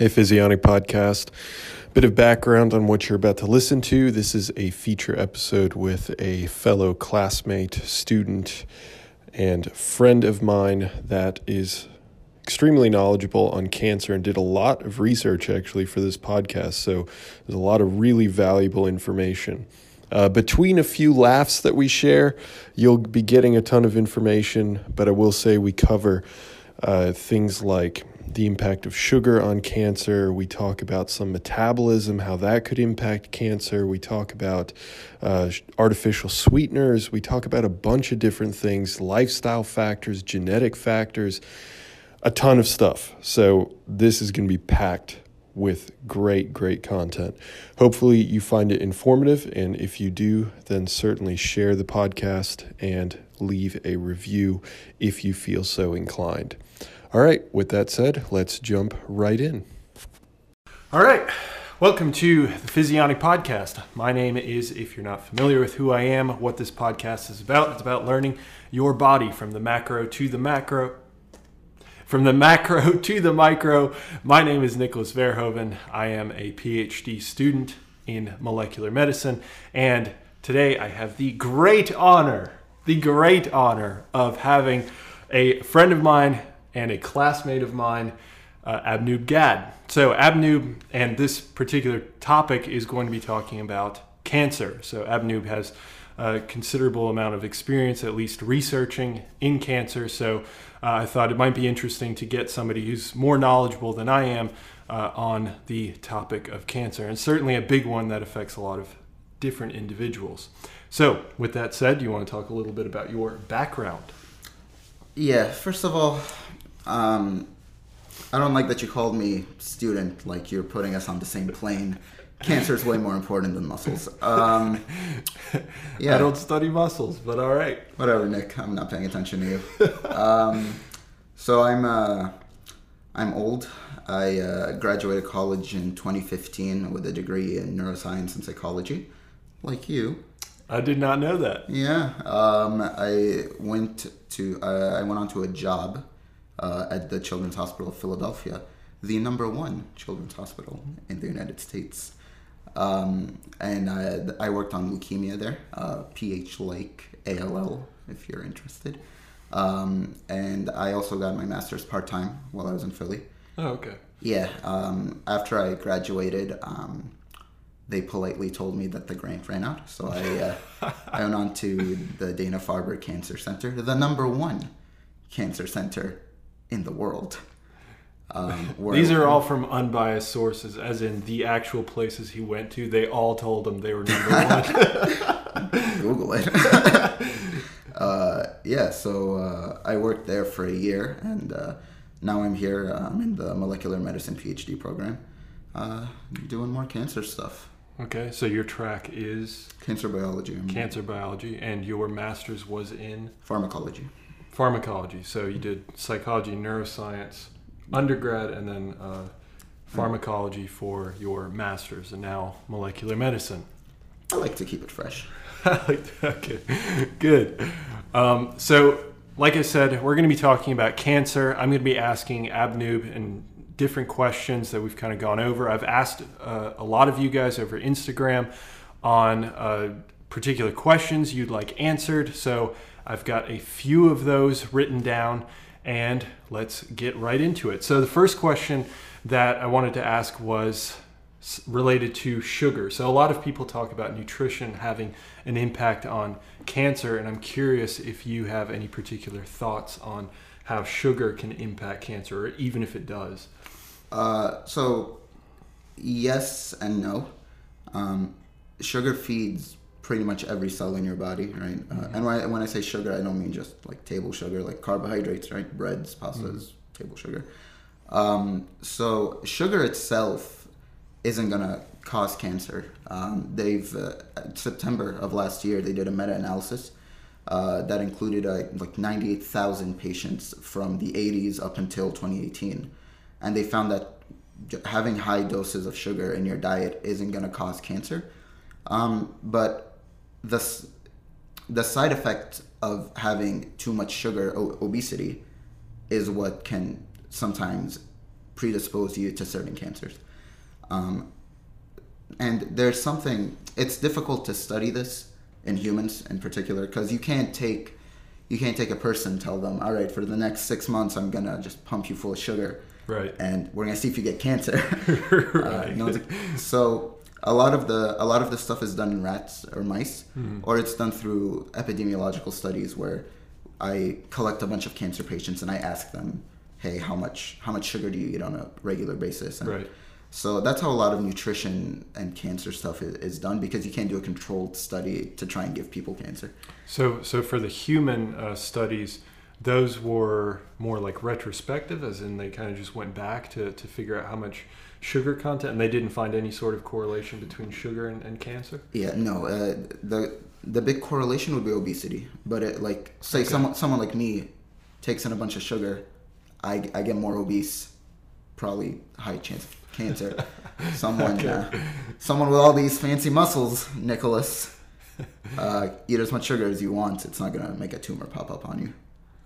Hey, Physionic Podcast. Bit of background on what you're about to listen to. This is a feature episode with a fellow classmate, student, and friend of mine that is extremely knowledgeable on cancer and did a lot of research actually for this podcast. So there's a lot of really valuable information. Uh, between a few laughs that we share, you'll be getting a ton of information, but I will say we cover uh, things like the impact of sugar on cancer. We talk about some metabolism, how that could impact cancer. We talk about uh, artificial sweeteners. We talk about a bunch of different things lifestyle factors, genetic factors, a ton of stuff. So, this is going to be packed with great, great content. Hopefully, you find it informative. And if you do, then certainly share the podcast and leave a review if you feel so inclined. All right, with that said, let's jump right in. All right, welcome to the Physionic Podcast. My name is, if you're not familiar with who I am, what this podcast is about, it's about learning your body from the macro to the macro. From the macro to the micro, my name is Nicholas Verhoeven. I am a PhD student in molecular medicine, and today I have the great honor, the great honor of having a friend of mine and a classmate of mine, uh, Abnoob Gad. So, Abnoob and this particular topic is going to be talking about cancer. So, Abnoob has a considerable amount of experience, at least researching in cancer. So, uh, I thought it might be interesting to get somebody who's more knowledgeable than I am uh, on the topic of cancer, and certainly a big one that affects a lot of different individuals. So, with that said, you want to talk a little bit about your background? Yeah, first of all, um, I don't like that you called me student, like you're putting us on the same plane. Cancer is way more important than muscles. Um, yeah. I don't study muscles, but all right. Whatever, Nick. I'm not paying attention to you. um, so I'm uh, I'm old. I uh, graduated college in 2015 with a degree in neuroscience and psychology, like you. I did not know that. Yeah, um, I went to uh, I went on to a job uh, at the Children's Hospital of Philadelphia, the number one children's hospital in the United States. Um, and I, I, worked on leukemia there, uh, PH like ALL, if you're interested. Um, and I also got my master's part time while I was in Philly. Oh, okay. Yeah. Um, after I graduated, um, they politely told me that the grant ran out, so I uh, I went on to the Dana Farber Cancer Center, the number one cancer center in the world. Um, These are all from unbiased sources, as in the actual places he went to. They all told him they were number one. Google it. uh, yeah, so uh, I worked there for a year, and uh, now I'm here. I'm um, in the molecular medicine PhD program, uh, doing more cancer stuff. Okay, so your track is cancer biology. Cancer biology, and your master's was in pharmacology pharmacology. So you did psychology, neuroscience, undergrad, and then uh, pharmacology for your master's, and now molecular medicine. I like to keep it fresh. I like Okay, good. Um, so, like I said, we're going to be talking about cancer. I'm going to be asking Abnoob and different questions that we've kind of gone over. I've asked uh, a lot of you guys over Instagram on uh, particular questions you'd like answered. So I've got a few of those written down, and let's get right into it. So, the first question that I wanted to ask was related to sugar. So, a lot of people talk about nutrition having an impact on cancer, and I'm curious if you have any particular thoughts on how sugar can impact cancer, or even if it does. Uh, so, yes and no. Um, sugar feeds pretty much every cell in your body, right? Uh, mm-hmm. and when I, when I say sugar, I don't mean just like table sugar, like carbohydrates, right? Breads, pastas, mm-hmm. table sugar. Um, so sugar itself isn't gonna cause cancer. Um, they've uh, September of last year they did a meta-analysis uh, that included uh, like 98,000 patients from the 80s up until 2018, and they found that having high doses of sugar in your diet isn't gonna cause cancer. Um, but the the side effect of having too much sugar, o- obesity, is what can sometimes predispose you to certain cancers. Um, and there's something. It's difficult to study this in humans in particular because you can't take you can't take a person and tell them, all right, for the next six months, I'm gonna just pump you full of sugar, Right. and we're gonna see if you get cancer. right. Uh, no so a lot of the a lot of the stuff is done in rats or mice, Mhm. or it's done through epidemiological studies where I collect a bunch of cancer patients and I ask them, hey, how much how much sugar do you eat on a regular basis? And Right. So that's how a lot of nutrition and cancer stuff is, is done because you can't do a controlled study to try and give people cancer. So, so for the human uh, studies, those were more like retrospective, as in they kind of just went back to, to figure out how much sugar content, and they didn't find any sort of correlation between sugar and, and cancer. Yeah, no. Uh, the the big correlation would be obesity, but it, like say Okay. someone someone like me takes in a bunch of sugar, I, I get more obese, probably high chance of cancer. someone Okay. uh, someone with all these fancy muscles, Nicholas, uh, eat as much sugar as you want. It's not gonna make a tumor pop up on you.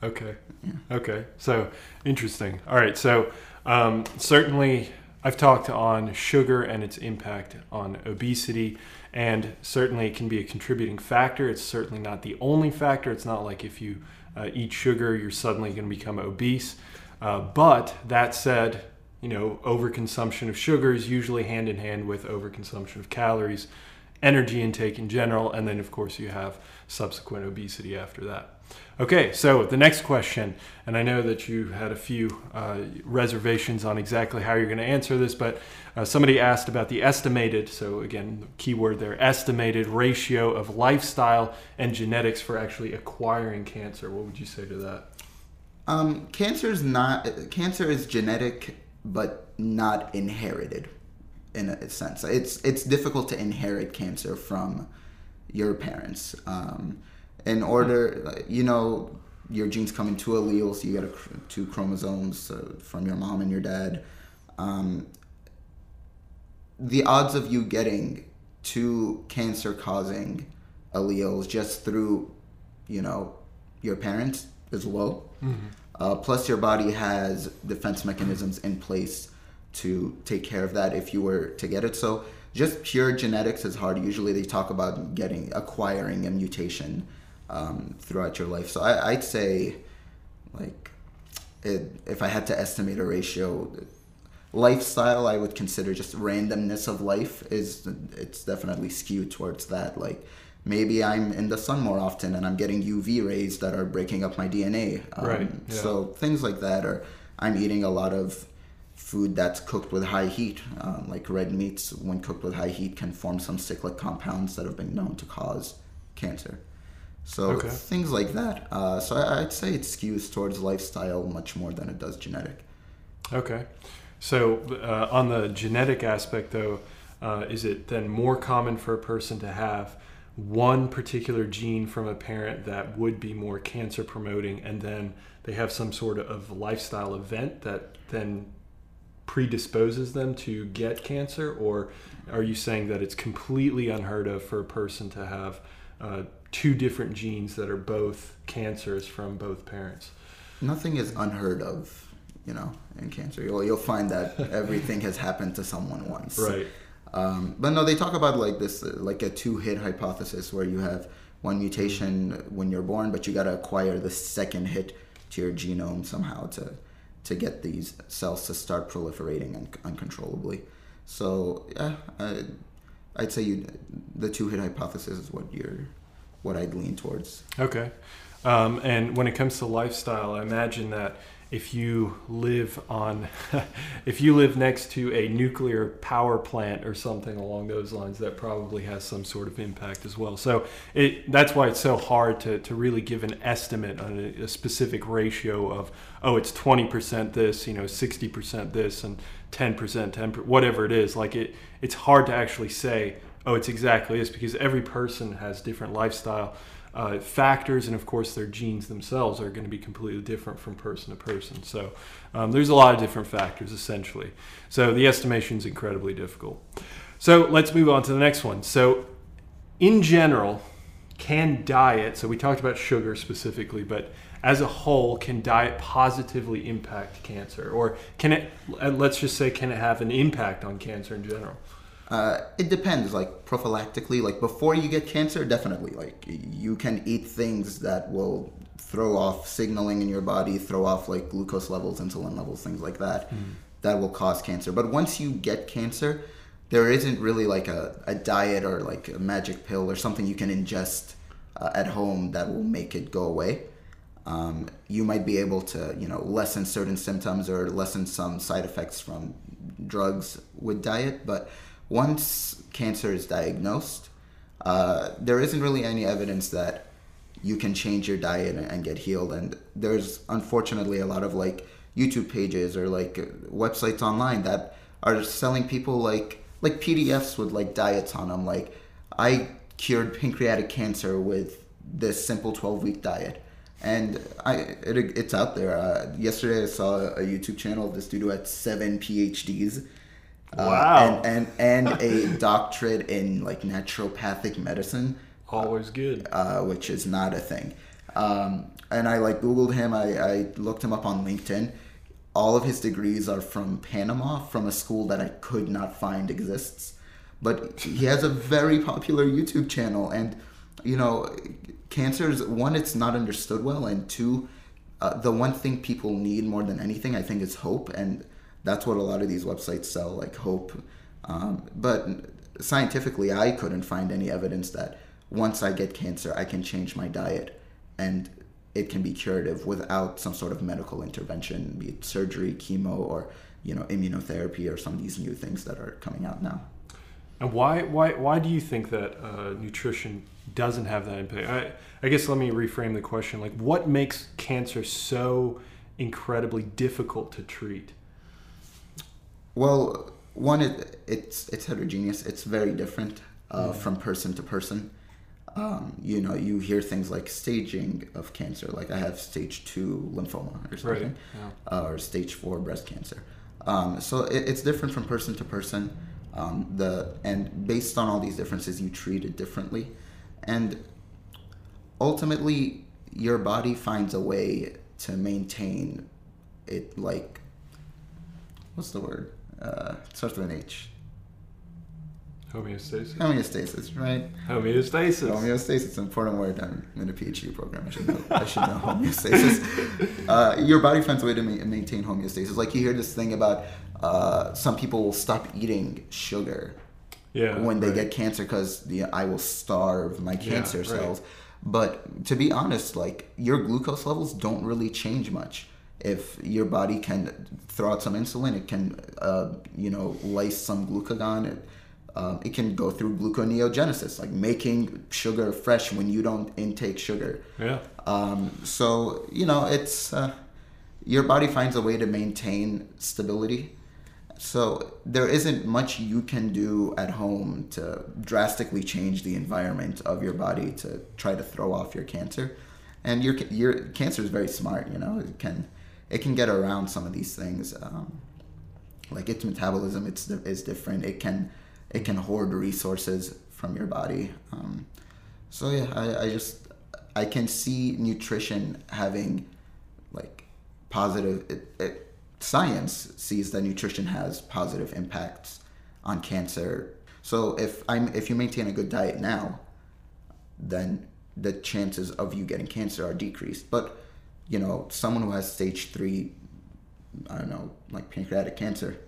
Okay. Yeah. Okay. So interesting. All right. So um, certainly, I've talked on sugar and its impact on obesity, and certainly it can be a contributing factor. It's certainly not the only factor. It's not like if you uh, eat sugar, you're suddenly going to become obese. Uh, but that said, you know, overconsumption of sugar is usually hand in hand with overconsumption of calories, energy intake in general, and then of course you have subsequent obesity after that. Okay, so the next question, and I know that you had a few uh, reservations on exactly how you're going to answer this, but uh, somebody asked about the estimated, so again, the keyword there, estimated ratio of lifestyle and genetics for actually acquiring cancer. What would you say to that? Um, cancer is not cancer is genetic, but not inherited, in a sense. It's it's difficult to inherit cancer from your parents. Um, in order, you know, your genes come in two alleles. You get a, two chromosomes uh, from your mom and your dad. Um, the odds of you getting two cancer-causing alleles just through, you know, your parents is low. Uh, plus, your body has defense mechanisms in place to take care of that if you were to get it. So, just pure genetics is hard. Usually, they talk about getting acquiring a mutation um, throughout your life. So, I, I'd say, like, it, if I had to estimate a ratio, lifestyle I would consider just randomness of life is it's definitely skewed towards that. Like maybe I'm in the sun more often and I'm getting UV rays that are breaking up my DNA. Um, Right, yeah. So things like that, or I'm eating a lot of food that's cooked with high heat, um, like red meats when cooked with high heat can form some cyclic compounds that have been known to cause cancer. So Okay. things like that. Uh, so I, I'd say it skews towards lifestyle much more than it does genetic. Okay. So, uh, on the genetic aspect, though, uh, is it then more common for a person to have one particular gene from a parent that would be more cancer promoting, and then they have some sort of lifestyle event that then predisposes them to get cancer? Or are you saying that it's completely unheard of for a person to have uh, two different genes that are both cancers from both parents? Nothing is unheard of, you know, in cancer. You'll, you'll find that everything has happened to someone once. Right. Um, but no, they talk about like this, like a two-hit hypothesis, where you have one mutation when you're born, but you got to acquire the second hit to your genome somehow to to get these cells to start proliferating un- uncontrollably. So yeah, I, I'd say you, the two-hit hypothesis is what you're, what I'd lean towards. Okay. Um, and when it comes to lifestyle, I imagine that if you live on, if you live next to a nuclear power plant or something along those lines, that probably has some sort of impact as well. So it, that's why it's so hard to, to really give an estimate on a, a specific ratio of, oh, it's 20% this, you know, 60% this, and 10%, 10, whatever it is. Like it, it's hard to actually say, oh, it's exactly this because every person has different lifestyle uh, factors, and of course, their genes themselves are going to be completely different from person to person. So, um, there's a lot of different factors essentially. So, the estimation is incredibly difficult. So, let's move on to the next one. So, in general, can diet, so we talked about sugar specifically, but as a whole, can diet positively impact cancer, or can it? uh, Let's just say, can it have an impact on cancer in general? Uh, it depends. Like prophylactically, like before you get cancer, definitely. Like you can eat things that will throw off signaling in your body, throw off like glucose levels, insulin levels, things like that. That will cause cancer. But once you get cancer, there isn't really like a, a diet or like a magic pill or something you can ingest uh, at home that will make it go away. Um, you might be able to, you know, lessen certain symptoms or lessen some side effects from drugs with diet. But once cancer is diagnosed, uh, there isn't really any evidence that you can change your diet and, get healed. And there's unfortunately a lot of like YouTube pages or like websites online that are selling people like like PDFs with like diets on them. Like I cured pancreatic cancer with this simple 12 week diet. And I, it, it's out there. Uh, yesterday, I saw a YouTube channel this dude who had seven PhDs. Wow. and, and, and a doctorate in like naturopathic medicine Always good. uh, which is not a thing. Um, and I like Googled him. I, I looked him up on LinkedIn. All of his degrees are from Panama, from a school that I could not find exists. But he has a very popular YouTube channel, and you know, cancer is one, it's not understood well, and two, uh, the one thing people need more than anything, I think, is hope, and that's what a lot of these websites sell, like hope. Um, but scientifically, I couldn't find any evidence that once I get cancer, I can change my diet and it can be curative without some sort of medical intervention, be it surgery, chemo, or you know immunotherapy, or some of these new things that are coming out now. And why why why do you think that uh, nutrition doesn't have that impact? I, I guess let me reframe the question. Like, what makes cancer so incredibly difficult to treat? Well, one, it, it's it's heterogeneous. It's very different uh, from person to person. Um, you know, you hear things like staging of cancer, like I have stage two lymphoma or something, yeah. uh, or stage four breast cancer. Um, so it, it's different from person to person. Um, the and based on all these differences, you treat it differently, and ultimately, your body finds a way to maintain it. Like, what's the word? Uh, starts with an H. Homeostasis. Homeostasis, right? Homeostasis. Homeostasis is an important word. I'm in a PhD program. I should know, I should know homeostasis. Uh, your body finds a way to ma- maintain homeostasis. Like you hear this thing about uh, some people will stop eating sugar yeah. when they right. get cancer because the I will starve my cancer right. cells. But to be honest, like your glucose levels don't really change much. If your body can throw out some insulin, it can, uh, you know, lyse some glucagon. It, um, it can go through gluconeogenesis, like making sugar fresh when you don't intake sugar. Yeah. Um, so you know, it's uh, your body finds a way to maintain stability. So there isn't much you can do at home to drastically change the environment of your body to try to throw off your cancer. And your your cancer is very smart. You know, it can it can get around some of these things. Um, like its metabolism, it's is different. It can it can hoard resources from your body. Um, so yeah, I, I just I can see nutrition having like positive. It, it, science sees that nutrition has positive impacts on cancer. So if I'm if you maintain a good diet now, then the chances of you getting cancer are decreased. But you know, someone who has stage three, I don't know, like pancreatic cancer.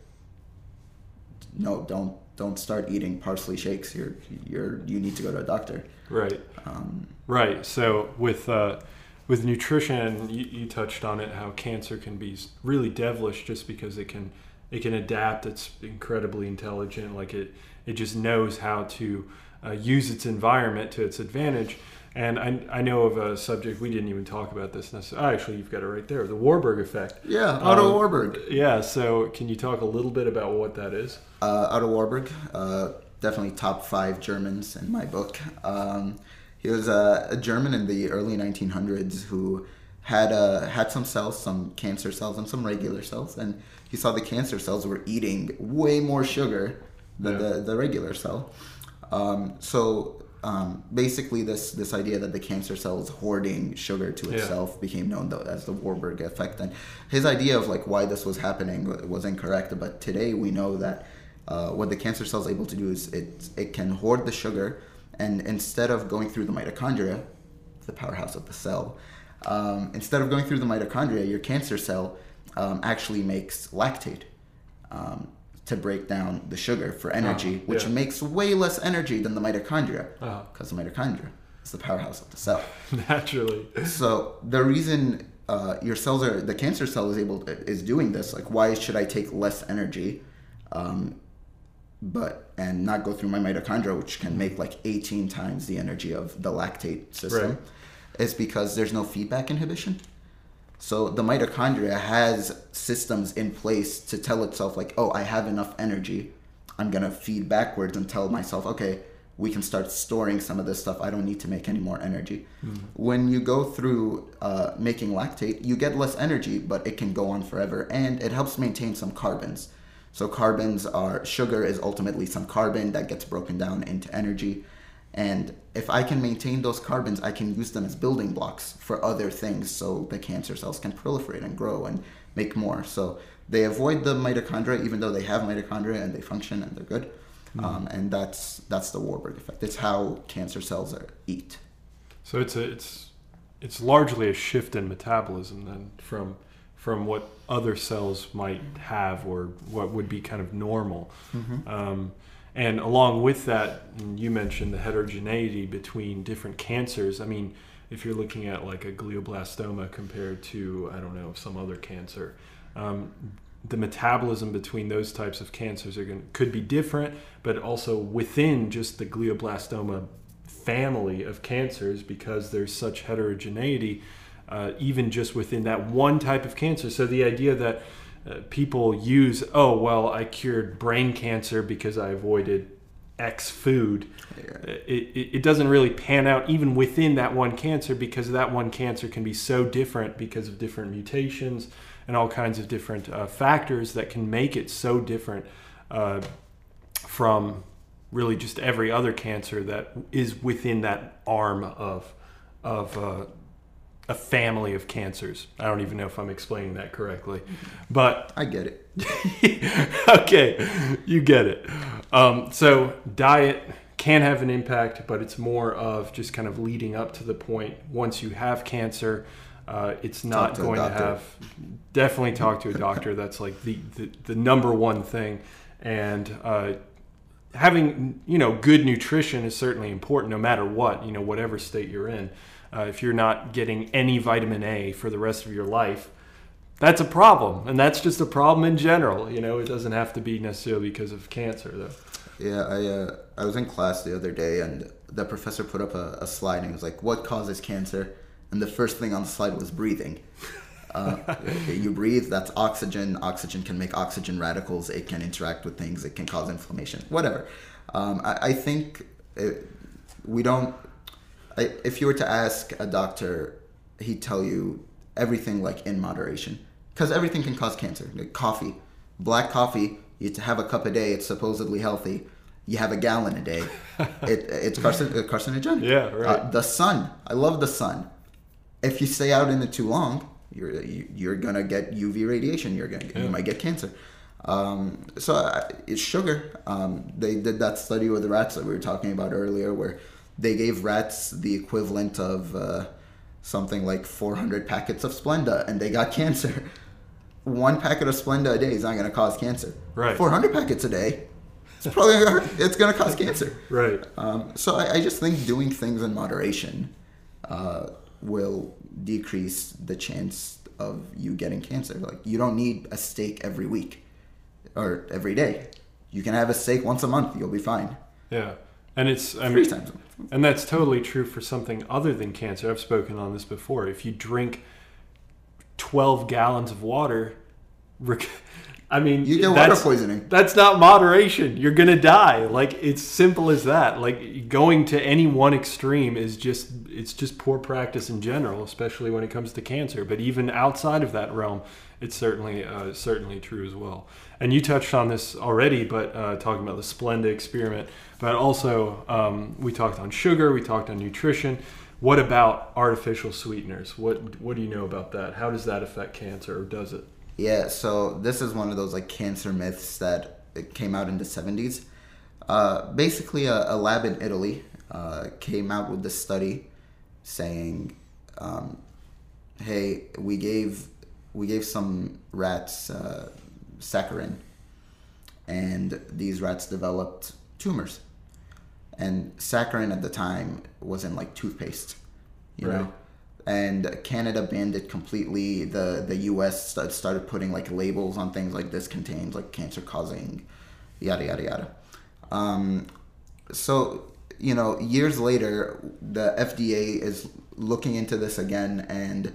No, don't don't start eating parsley shakes. You're you're you need to go to a doctor. Right. Um, Right. So with uh, with nutrition, you, you touched on it. How cancer can be really devilish just because it can it can adapt. It's incredibly intelligent. Like it it just knows how to uh, use its environment to its advantage. And I, I know of a subject we didn't even talk about this necessarily. Actually, you've got it right there. The Warburg effect. yeah, Otto Um, Warburg. Yeah. So can you talk a little bit about what that is? Uh, Otto Warburg, uh, definitely top five Germans in my book. Um, he was a, a German in the early 1900s who had uh, had some cells, some cancer cells, and some regular cells, and he saw the cancer cells were eating way more sugar than Yeah. the, the regular cell. Um, so um, basically this this idea that the cancer cell is hoarding sugar to Yeah. itself became known though as the Warburg effect, and his idea of like why this was happening was incorrect. But today we know that uh, what the cancer cell is able to do is it it can hoard the sugar, and instead of going through the mitochondria, the powerhouse of the cell, um, instead of going through the mitochondria, your cancer cell um, actually makes lactate. Um, to break down the sugar for energy, Uh-huh, which yeah. makes way less energy than the mitochondria Uh-huh. because the mitochondria is the powerhouse of the cell. Naturally. So the reason uh, your cells are the cancer cell is able to, is doing this, like why should I take less energy, um, but and not go through my mitochondria, which can make like 18 times the energy of the lactate system, Right. is because there's no feedback inhibition. So the mitochondria has systems in place to tell itself like, oh, I have enough energy. I'm gonna feed backwards and tell myself, okay, we can start storing some of this stuff. I don't need to make any more energy. When you go through uh, making lactate, you get less energy, but it can go on forever, and it helps maintain some carbons. So carbons are sugar is ultimately some carbon that gets broken down into energy. And if I can maintain those carbons, I can use them as building blocks for other things so the cancer cells can proliferate and grow and make more. So they avoid the mitochondria, even though they have mitochondria and they function and they're good. Um, and that's that's the Warburg effect. It's how cancer cells are eat. So it's a it's it's largely a shift in metabolism then from from what other cells might have or what would be kind of normal. Um, and along with that, you mentioned the heterogeneity between different cancers. I mean, if you're looking at like a glioblastoma compared to I don't know some other cancer, um, the metabolism between those types of cancers are going could be different, but also within just the glioblastoma family of cancers because there's such heterogeneity, uh, even just within that one type of cancer. So the idea that uh, people use, oh well, I cured brain cancer because I avoided X food. Yeah. It, it, it doesn't really pan out even within that one cancer because that one cancer can be so different because of different mutations and all kinds of different uh, factors that can make it so different uh, from really just every other cancer that is within that arm of of uh, a family of cancers. I don't even know if I'm explaining that correctly, but I get it. okay, you get it. Um, so diet can have an impact, but it's more of just kind of leading up to the point. Once you have cancer, uh, it's not to going to have. Definitely talk to a doctor. That's like the, the, the number one thing, and uh, having you know good nutrition is certainly important, no matter what you know whatever state you're in. Uh, if you're not getting any vitamin A for the rest of your life, that's a problem, and that's just a problem in general. You know, it doesn't have to be necessarily because of cancer, though. Yeah, I uh, I was in class the other day and the professor put up a, a slide and he was like, "What causes cancer?" And the first thing on the slide was breathing. Uh, you breathe, that's oxygen. Oxygen can make oxygen radicals. It can interact with things. It can cause inflammation. Whatever. Um, I, I think it, we don't. If you were to ask a doctor, he'd tell you everything like in moderation, because everything can cause cancer. Like coffee, black coffee, you to have a cup a day. It's supposedly healthy. You have a gallon a day. it, it's carcin- carcinogenic. Yeah, right. Uh, the sun. I love the sun. If you stay out in it too long, you're you, you're gonna get UV radiation. You're gonna Yeah. you might get cancer. Um, so uh, it's sugar. Um, they did that study with the rats that we were talking about earlier, where they gave rats the equivalent of uh, something like 400 packets of Splenda, and they got cancer. One packet of Splenda a day is not going to cause cancer. Right. 400 packets a day, it's probably gonna hurt. it's going to cause cancer. Right. Um, so I, I just think doing things in moderation uh, will decrease the chance of you getting cancer. Like you don't need a steak every week or every day. You can have a steak once a month. You'll be fine. Yeah. And it's I Three mean, times and that's totally true for something other than cancer. I've spoken on this before. If you drink 12 gallons of water, rec- I mean, You get water poisoning. That's not moderation. You're gonna die. Like it's simple as that. Like going to any one extreme is just it's just poor practice in general, especially when it comes to cancer. But even outside of that realm, it's certainly uh, certainly true as well. And you touched on this already, but uh, talking about the Splenda experiment, but also um, we talked on sugar, we talked on nutrition. What about artificial sweeteners? What what do you know about that? How does that affect cancer, or does it? Yeah, so this is one of those like cancer myths that came out in the 70s. Uh, basically, a, a, lab in Italy uh, came out with this study saying, um, "Hey, we gave we gave some rats uh, saccharin, and these rats developed tumors. And saccharin at the time was in like toothpaste, you right. know." and Canada banned it completely. The the U.S. started putting like labels on things like this contains like cancer causing, yada yada yada. Um, so you know, years later, the FDA is looking into this again, and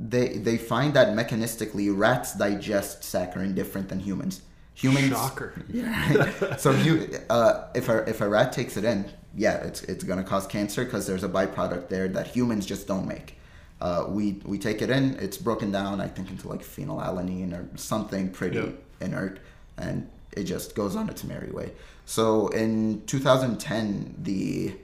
they they find that mechanistically rats digest saccharin different than humans. Humans, shocker. Yeah. so you, uh, if a if a rat takes it in, yeah, it's it's gonna cause cancer because there's a byproduct there that humans just don't make. Uh, we we take it in, it's broken down, I think, into like phenylalanine or something pretty yep. inert, and it just goes on its merry way. So in 2010, the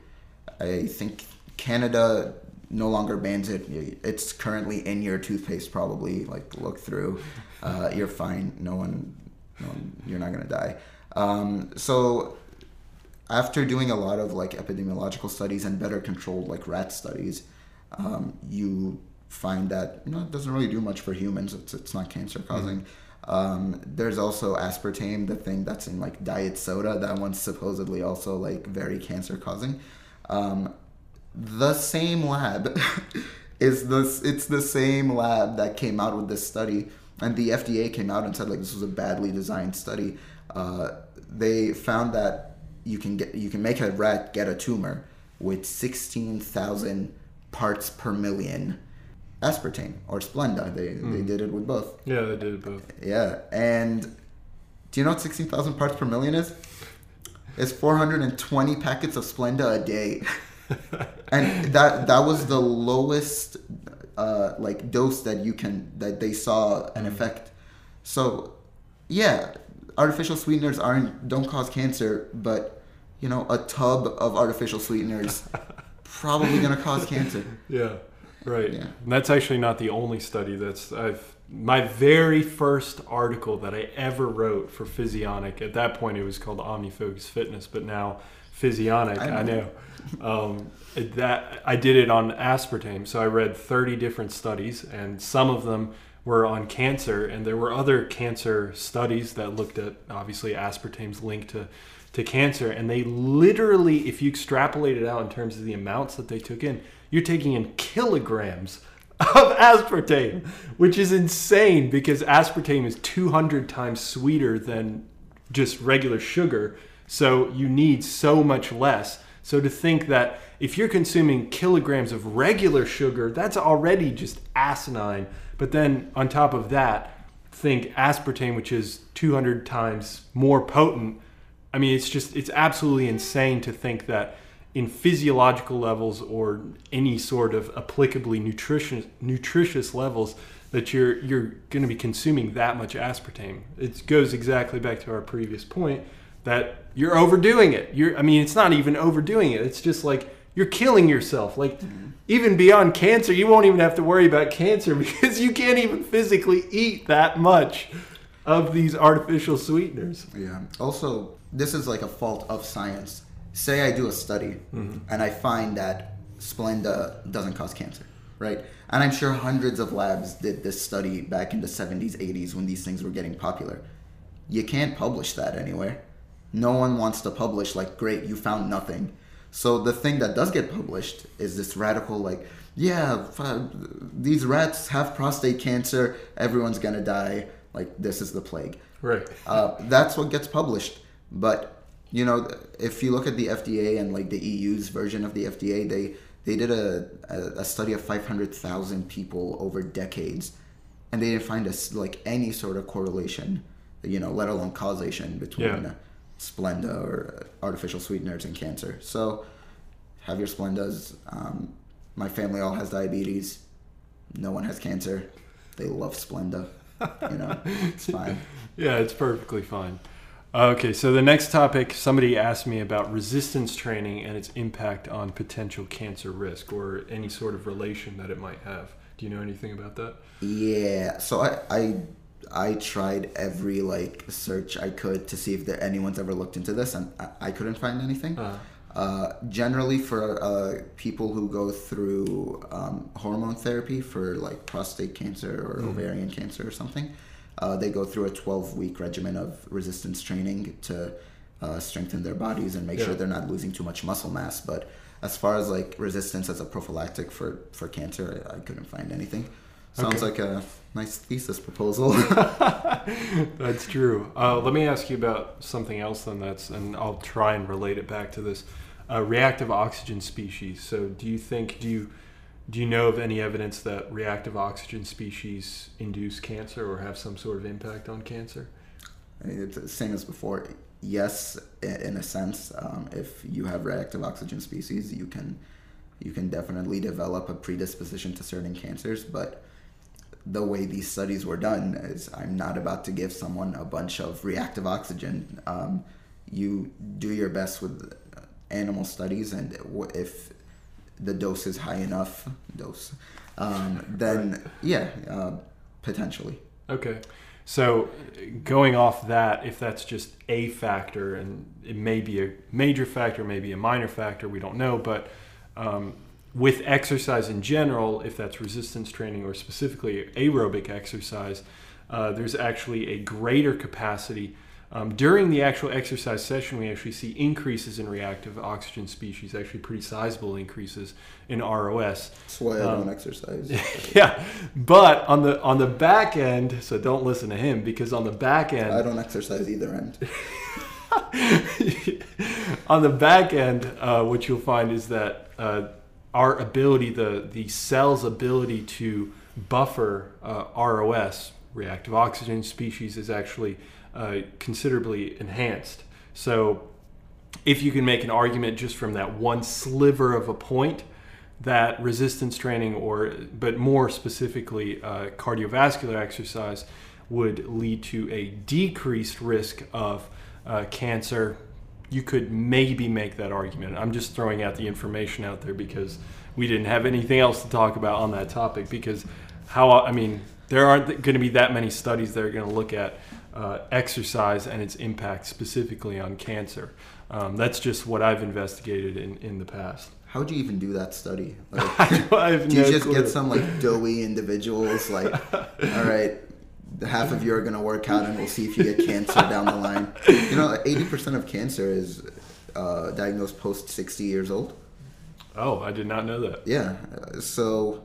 I think Canada no longer bans it. It's currently in your toothpaste, probably. Like look through, uh, you're fine. No one, no one, you're not gonna die. Um, so after doing a lot of like epidemiological studies and better controlled like rat studies, um, you find that you know it doesn't really do much for humans. It's it's not cancer causing. Mm-hmm. Um, there's also aspartame, the thing that's in like diet soda. That one's supposedly also like very cancer causing. Um, the same lab is this. It's the same lab that came out with this study, and the FDA came out and said like this was a badly designed study. Uh, they found that you can get you can make a rat get a tumor with 16,000 parts per million aspartame or Splenda. They mm. they hmm. did it with both. Yeah, they did both. Yeah, and do you know what 16,000 parts per million is? It's 420 packets of Splenda a day. and that that was the lowest uh, like dose that you can that they saw an mm. effect. So, yeah, artificial sweeteners aren't don't cause cancer, but you know, a tub of artificial sweeteners probably going to cause cancer. Yeah, right. Yeah. And that's actually not the only study that's I've my very first article that I ever wrote for Physionic. At that point, it was called OmniFocus Fitness, but now Physionic. I know. I know. Um, that I did it on aspartame. So I read 30 different studies, and some of them were on cancer, and there were other cancer studies that looked at obviously aspartame's link to to cancer, and they literally, if you extrapolate it out in terms of the amounts that they took in, you're taking in kilograms of aspartame, which is insane because aspartame is 200 times sweeter than just regular sugar. So you need so much less. So to think that if you're consuming kilograms of regular sugar, that's already just asinine. But then on top of that, think aspartame, which is 200 times more potent. I mean, it's just, it's absolutely insane to think that in physiological levels or any sort of applicably nutritious, nutritious levels, that you're you're going to be consuming that much aspartame. It goes exactly back to our previous point that you're overdoing it. You're I mean it's not even overdoing it. It's just like you're killing yourself. Like mm-hmm. even beyond cancer, you won't even have to worry about cancer because you can't even physically eat that much of these artificial sweeteners. Yeah. Also, this is like a fault of science. Say I do a study mm-hmm. and I find that Splenda doesn't cause cancer, right? And I'm sure hundreds of labs did this study back in the 70s, 80s when these things were getting popular. You can't publish that anywhere. No one wants to publish like, great, you found nothing so the thing that does get published is this radical like, yeah, these rats have prostate cancer. Everyone's gonna die. Like this is the plague. Right. Uh, that's what gets published. But you know, if you look at the FDA and like the EU's version of the FDA, they they did a, a, study of 500,000 people over decades, and they didn't find a, like any sort of correlation, you know, let alone causation between yeah. Splenda or artificial sweeteners and cancer. So have your Splendas. Um, my family all has diabetes. No one has cancer. they love Splenda. You know, it's fine. Yeah, it's perfectly fine. Okay, so the next topic somebody asked me about resistance training and its impact on potential cancer risk or any sort of relation that it might have. Do you know anything about that? Yeah. So I I I tried every like search I could to see if there anyone's ever looked into this, and I, I couldn't find anything. Uh, Uh, generally, for uh, people who go through um, hormone therapy for like prostate cancer or Mhm. ovarian cancer or something, uh, they go through a 12 week regimen of resistance training to uh, strengthen their bodies and make Yeah. sure they're not losing too much muscle mass. But as far as like resistance as a prophylactic for, for cancer, I, I couldn't find anything. Sounds Okay. like a nice thesis proposal. that's true. Uh, let me ask you about something else then. That's and I'll try and relate it back to this uh, reactive oxygen species. So, do you think do you do you know of any evidence that reactive oxygen species induce cancer or have some sort of impact on cancer? I mean, It's the same as before. Yes, in a sense, um, if you have reactive oxygen species, you can you can definitely develop a predisposition to certain cancers. But the way these studies were done is, I'm not about to give someone a bunch of reactive oxygen. Um, you do your best with animal studies, and if the dose is high enough, dose, um, then yeah, uh, potentially. Okay. So, going off that, if that's just a factor, and it may be a major factor, maybe a minor factor, we don't know, but um, with exercise in general, if that's resistance training or specifically aerobic exercise, uh, there's actually a greater capacity. Um, during the actual exercise session, we actually see increases in reactive oxygen species, actually pretty sizable increases in ROS. That's why I Um, don't exercise. yeah, but on the on the back end, so don't listen to him because on the back end, I don't exercise either end. on the back end, uh, what you'll find is that uh, our ability, the the cell's ability to buffer uh, ROS, reactive oxygen species, is actually uh, considerably enhanced. So, if you can make an argument just from that one sliver of a point, that resistance training, or but more specifically, uh, cardiovascular exercise, would lead to a decreased risk of uh, cancer, you could maybe make that argument. I'm just throwing out the information out there because we didn't have anything else to talk about on that topic. Because how I mean, there aren't going to be that many studies that are going to look at uh, exercise and its impact specifically on cancer. Um, that's just what I've investigated in, in the past. How would you even do that study? Like, do you no just clue. get some like doughy individuals like, all right, half of you are gonna work out, and we'll see if you get cancer down the line. You know, eighty percent of cancer is uh, diagnosed post sixty years old. Oh, I did not know that. Yeah, so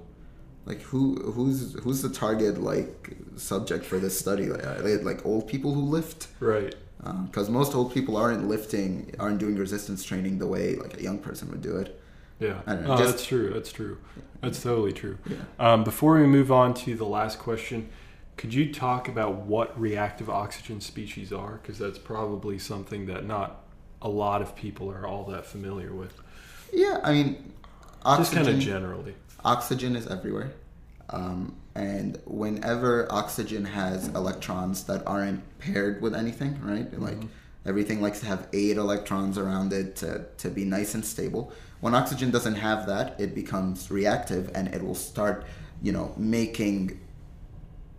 like who who's who's the target like subject for this study? Like, like old people who lift? Right. Because most old people aren't lifting, aren't doing resistance training the way like a young person would do it. Yeah. Know, Oh, just- that's true. That's true. That's totally true. Yeah. Um, before we move on to the last question, could you talk about what reactive oxygen species are? Because that's probably something that not a lot of people are all that familiar with. Yeah, I mean, oxygen, Just kind of generally. oxygen is everywhere. Um, and whenever oxygen has electrons that aren't paired with anything, right? Like everything likes to have eight electrons around it to, to be nice and stable. When oxygen doesn't have that, it becomes reactive and it will start, you know, making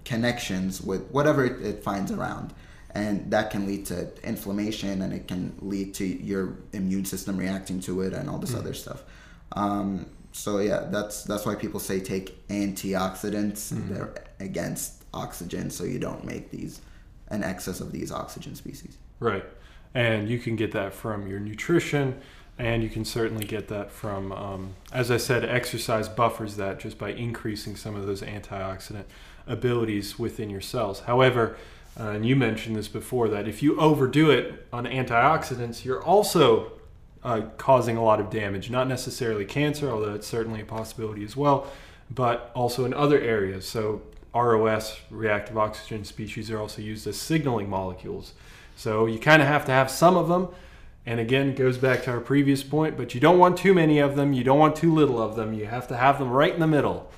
connections with whatever it, it finds around. And that can lead to inflammation and it can lead to your immune system reacting to it and all this other stuff. Um, so yeah, that's that's why people say take antioxidants. They're against oxygen, so you don't make these an excess of these oxygen species. Right. And you can get that from your nutrition, and you can certainly get that from, um, as I said, exercise buffers that just by increasing some of those antioxidant abilities within your cells. However, uh, and you mentioned this before, that if you overdo it on antioxidants, you're also uh, causing a lot of damage. Not necessarily cancer, although it's certainly a possibility as well, but also in other areas. So, ROS, reactive oxygen species, are also used as signaling molecules. So, you kind of have to have some of them. And again, goes back to our previous point, but you don't want too many of them. You don't want too little of them. You have to have them right in the middle.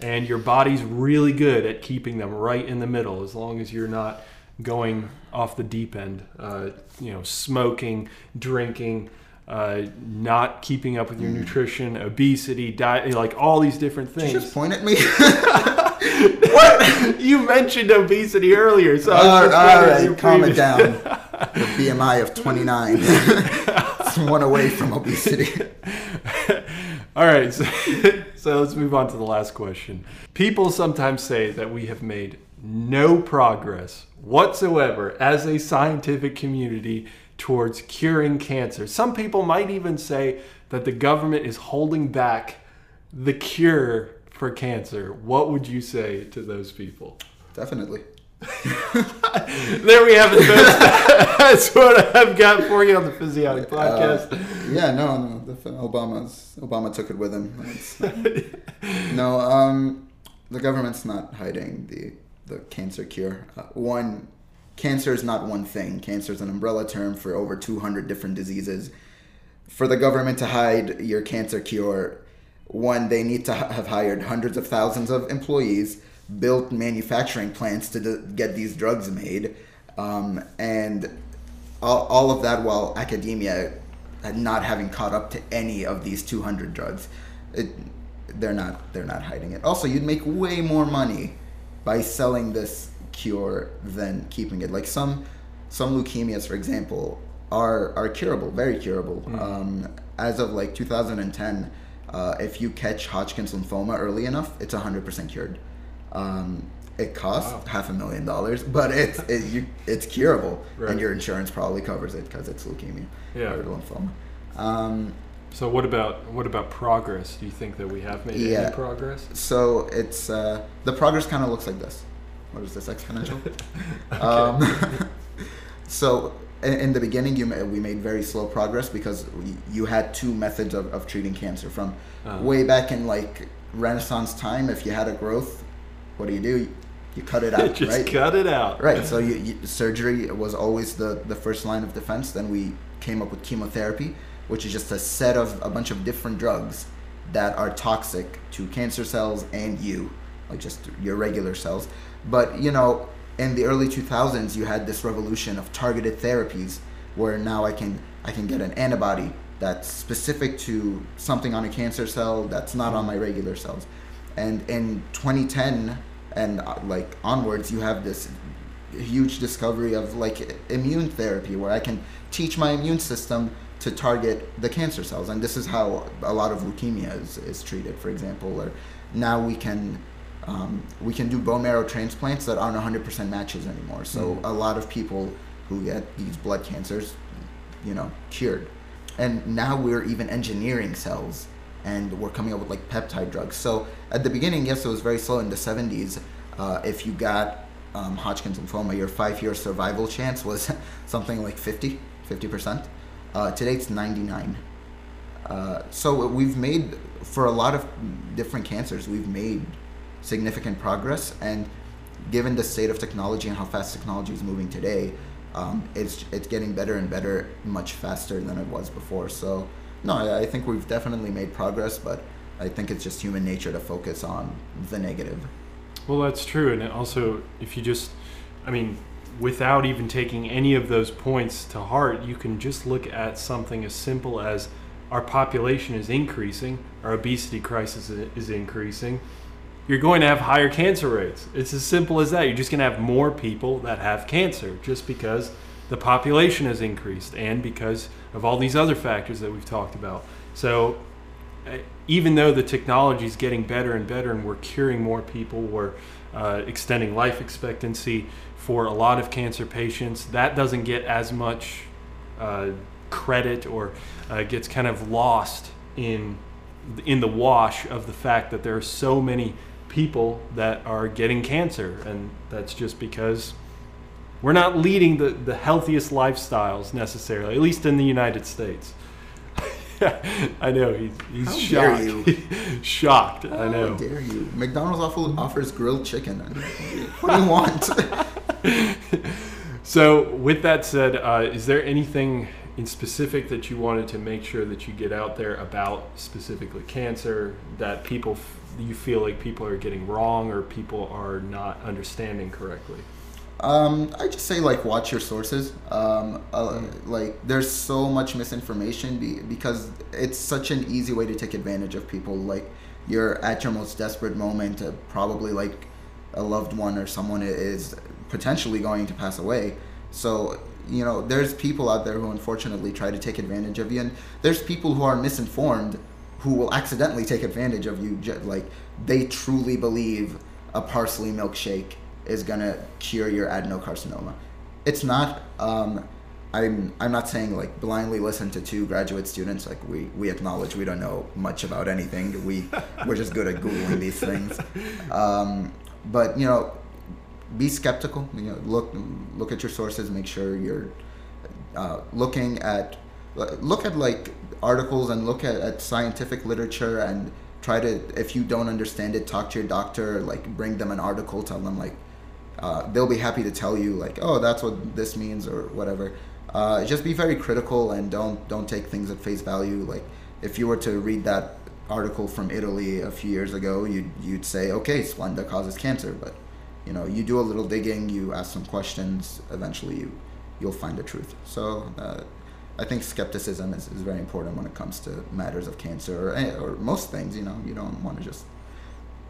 And your body's really good at keeping them right in the middle as long as you're not going off the deep end. Uh, you know, smoking, drinking. Uh, not keeping up with your nutrition, obesity, diet, like all these different things. just point at me. what? You mentioned obesity earlier, so I was just all pointing at your right, calm it down. The BMI of 29. it's one away from obesity. All right, so, so let's move on to the last question. People sometimes say that we have made no progress whatsoever as a scientific community towards curing cancer. Some people might even say that the government is holding back the cure for cancer. What would you say to those people? Definitely. There we have it. That's what I've got for you on the Physiotic Podcast. Uh, yeah, no, no. The, Obama's Obama took it with him. No, um, the government's not hiding the the cancer cure. Uh, one, cancer is not one thing. Cancer is an umbrella term for over 200 different diseases. For the government to hide your cancer cure, one, they need to have hired hundreds of thousands of employees, built manufacturing plants to d- get these drugs made, um, and all, all of that while academia not having caught up to any of these 200 drugs. It, they're not they're not hiding it. Also, you'd make way more money by selling this cure than keeping it. Like some some leukemias, for example, are are curable, very curable. Um, as of like 2010, uh, if you catch Hodgkin's lymphoma early enough, it's 100% cured. Um, it costs Wow. half a million dollars, but it's it, you, it's curable, Right. and your insurance probably covers it because it's leukemia Yeah. or lymphoma. Um, So what about what about progress? Do you think that we have made Yeah. any progress? so it's uh, the progress kind of looks like this. What is this exponential? um, so in, in the beginning, you we made very slow progress because we, you had two methods of, of treating cancer. From Uh-huh. way back in like Renaissance time, if you had a growth, what do you do? You cut it out, right? Just right? cut it out. Right. So you, you, surgery was always the, the first line of defense. Then we came up with chemotherapy, which is just a set of a bunch of different drugs that are toxic to cancer cells and you, like just your regular cells. But you know, in the early 2000s, you had this revolution of targeted therapies, where now I can I can get an antibody that's specific to something on a cancer cell that's not on my regular cells. And in 2010 and uh, like onwards, you have this huge discovery of like immune therapy where I can teach my immune system to target the cancer cells. And this is how a lot of leukemia is, is treated, for example. Or now we can um, we can do bone marrow transplants that aren't 100% matches anymore. So a lot of people who get these blood cancers, you know, cured. And now we're even engineering cells and we're coming up with like peptide drugs. So at the beginning, yes, it was very slow in the 70s. Uh, if you got um, Hodgkin's lymphoma, your five year survival chance was something like 50, 50%. Uh, today it's 99. Uh, so we've made, for a lot of different cancers, we've made significant progress. And given the state of technology and how fast technology is moving today, um, it's it's getting better and better much faster than it was before. So no, I, I think we've definitely made progress, but I think it's just human nature to focus on the negative. Well, that's true, and also, if you just, I mean, without even taking any of those points to heart, you can just look at something as simple as our population is increasing, our obesity crisis is increasing. You're going to have higher cancer rates. It's as simple as that. You're just going to have more people that have cancer just because the population has increased and because of all these other factors that we've talked about. So, uh, even though the technology is getting better and better and we're curing more people, we're uh, extending life expectancy for a lot of cancer patients, that doesn't get as much uh, credit or uh, gets kind of lost in in the wash of the fact that there are so many people that are getting cancer, and that's just because we're not leading the, the healthiest lifestyles necessarily, at least in the United States. I know he's, he's How shocked. dare you. shocked. I How know. dare you? McDonald's offers grilled chicken. What do you want? So, with that said, uh, is there anything in specific that you wanted to make sure that you get out there about specifically cancer that people f- you feel like people are getting wrong or people are not understanding correctly? Um, I just say like watch your sources. Um, uh, like there's so much misinformation be, because it's such an easy way to take advantage of people. Like you're at your most desperate moment, uh, probably like a loved one or someone is potentially going to pass away. So you know there's people out there who unfortunately try to take advantage of you, and there's people who are misinformed who will accidentally take advantage of you. Like they truly believe a parsley milkshake is gonna cure your adenocarcinoma. It's not. Um, I'm I'm not saying like blindly listen to two graduate students. Like we we acknowledge we don't know much about anything. We we're just good at googling these things. Um, but you know, be skeptical. You know, look look at your sources. Make sure you're uh, looking at look at like articles and look at, at scientific literature and try to if you don't understand it talk to your doctor like bring them an article tell them like uh, they'll be happy to tell you like, oh, that's what this means or whatever. Uh, just be very critical and don't don't take things at face value. Like if you were to read that article from Italy a few years ago, you'd you'd say, okay, Splenda causes cancer, but you know, you do a little digging, you ask some questions, eventually you you'll find the truth. So. Uh, I think skepticism is, is very important when it comes to matters of cancer or, or most things. You know, you don't want to just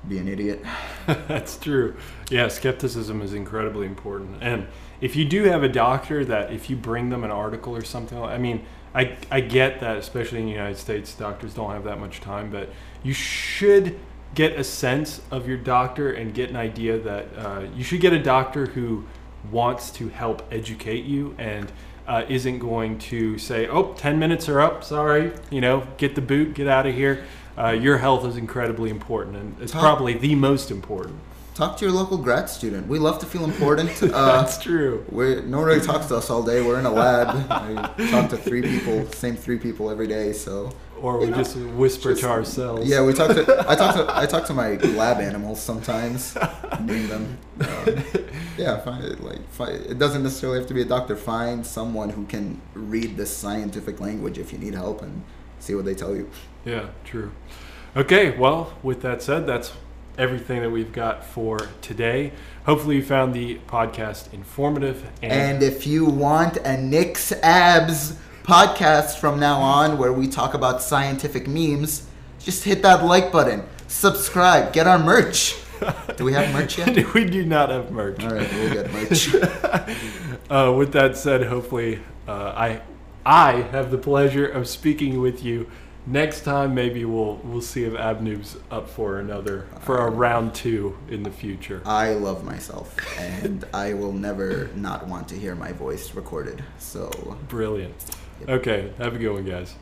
be an idiot. That's true. Yeah, skepticism is incredibly important. And if you do have a doctor that if you bring them an article or something, I mean, I, I get that, especially in the United States, doctors don't have that much time, but you should get a sense of your doctor and get an idea that uh, you should get a doctor who wants to help educate you and uh, isn't going to say, oh, 10 minutes are up, sorry, you know, get the boot, get out of here uh, your health is incredibly important, and it's Talk. probably the most important. Talk to your local grad student. We love to feel important. Uh, That's true. We nobody talks to us all day. We're in a lab. We talk to three people, same three people every day. So or we know, just whisper just, to ourselves. Yeah, we talk to. I talk to. I talk to my lab animals sometimes. name them. Um, yeah, find it like find, it doesn't necessarily have to be a doctor. Find someone who can read the scientific language if you need help and see what they tell you. Yeah, true. Okay, well, with that said, that's everything that we've got for today. Hopefully, you found the podcast informative. And, and if you want a Nick's Abs podcast from now on where we talk about scientific memes, just hit that like button, subscribe, get our merch. Do we have merch yet? we do not have merch. All right, we'll get merch. uh, with that said, hopefully, uh, I I have the pleasure of speaking with you next time. Maybe we'll we'll see if Abnoob's up for another for a round two in the future. I love myself, and I will never not want to hear my voice recorded. So brilliant. Yep. Okay, have a good one, guys.